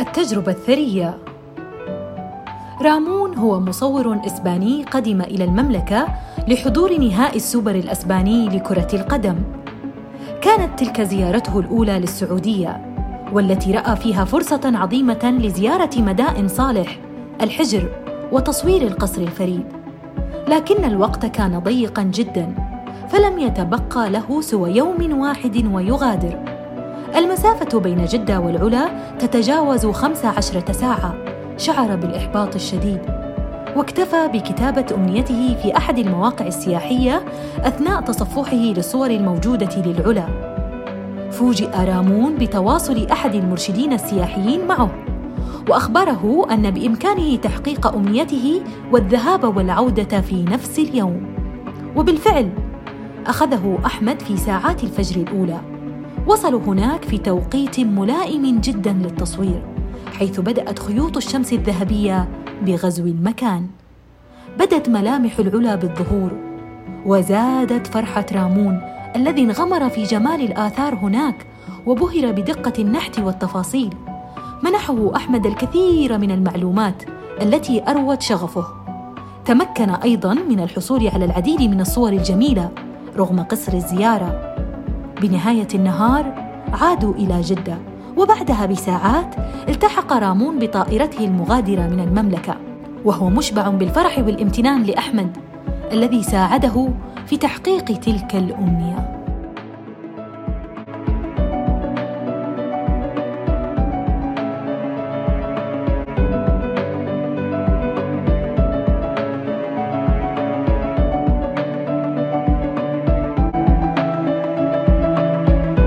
التجربة الثرية. رامون هو مصور إسباني قدم إلى المملكة لحضور نهائي السوبر الأسباني لكرة القدم. كانت تلك زيارته الأولى للسعودية والتي رأى فيها فرصة عظيمة لزيارة مدائن صالح الحجر وتصوير القصر الفريد. لكن الوقت كان ضيقا جدا فلم يتبقى له سوى يوم واحد ويغادر. المسافة بين جدة والعلا تتجاوز خمس عشرة ساعة. شعر بالإحباط الشديد. واكتفى بكتابة أمنيته في أحد المواقع السياحية أثناء تصفحه للصور الموجودة للعلا. فوجئ رامون بتواصل أحد المرشدين السياحيين معه وأخبره أن بإمكانه تحقيق أمنيته والذهاب والعودة في نفس اليوم. وبالفعل أخذه أحمد في ساعات الفجر الأولى. وصلوا هناك في توقيت ملائم جدا للتصوير حيث بدأت خيوط الشمس الذهبية بغزو المكان. بدت ملامح العلا بالظهور وزادت فرحة رامون الذي انغمر في جمال الآثار هناك وبهر بدقة النحت والتفاصيل. منحه أحمد الكثير من المعلومات التي أروت شغفه. تمكن أيضا من الحصول على العديد من الصور الجميلة رغم قصر الزيارة. بنهاية النهار عادوا إلى جدة وبعدها بساعات التحق رامون بطائرته المغادرة من المملكة وهو مشبع بالفرح والامتنان لأحمد الذي ساعده في تحقيق تلك الأمنية.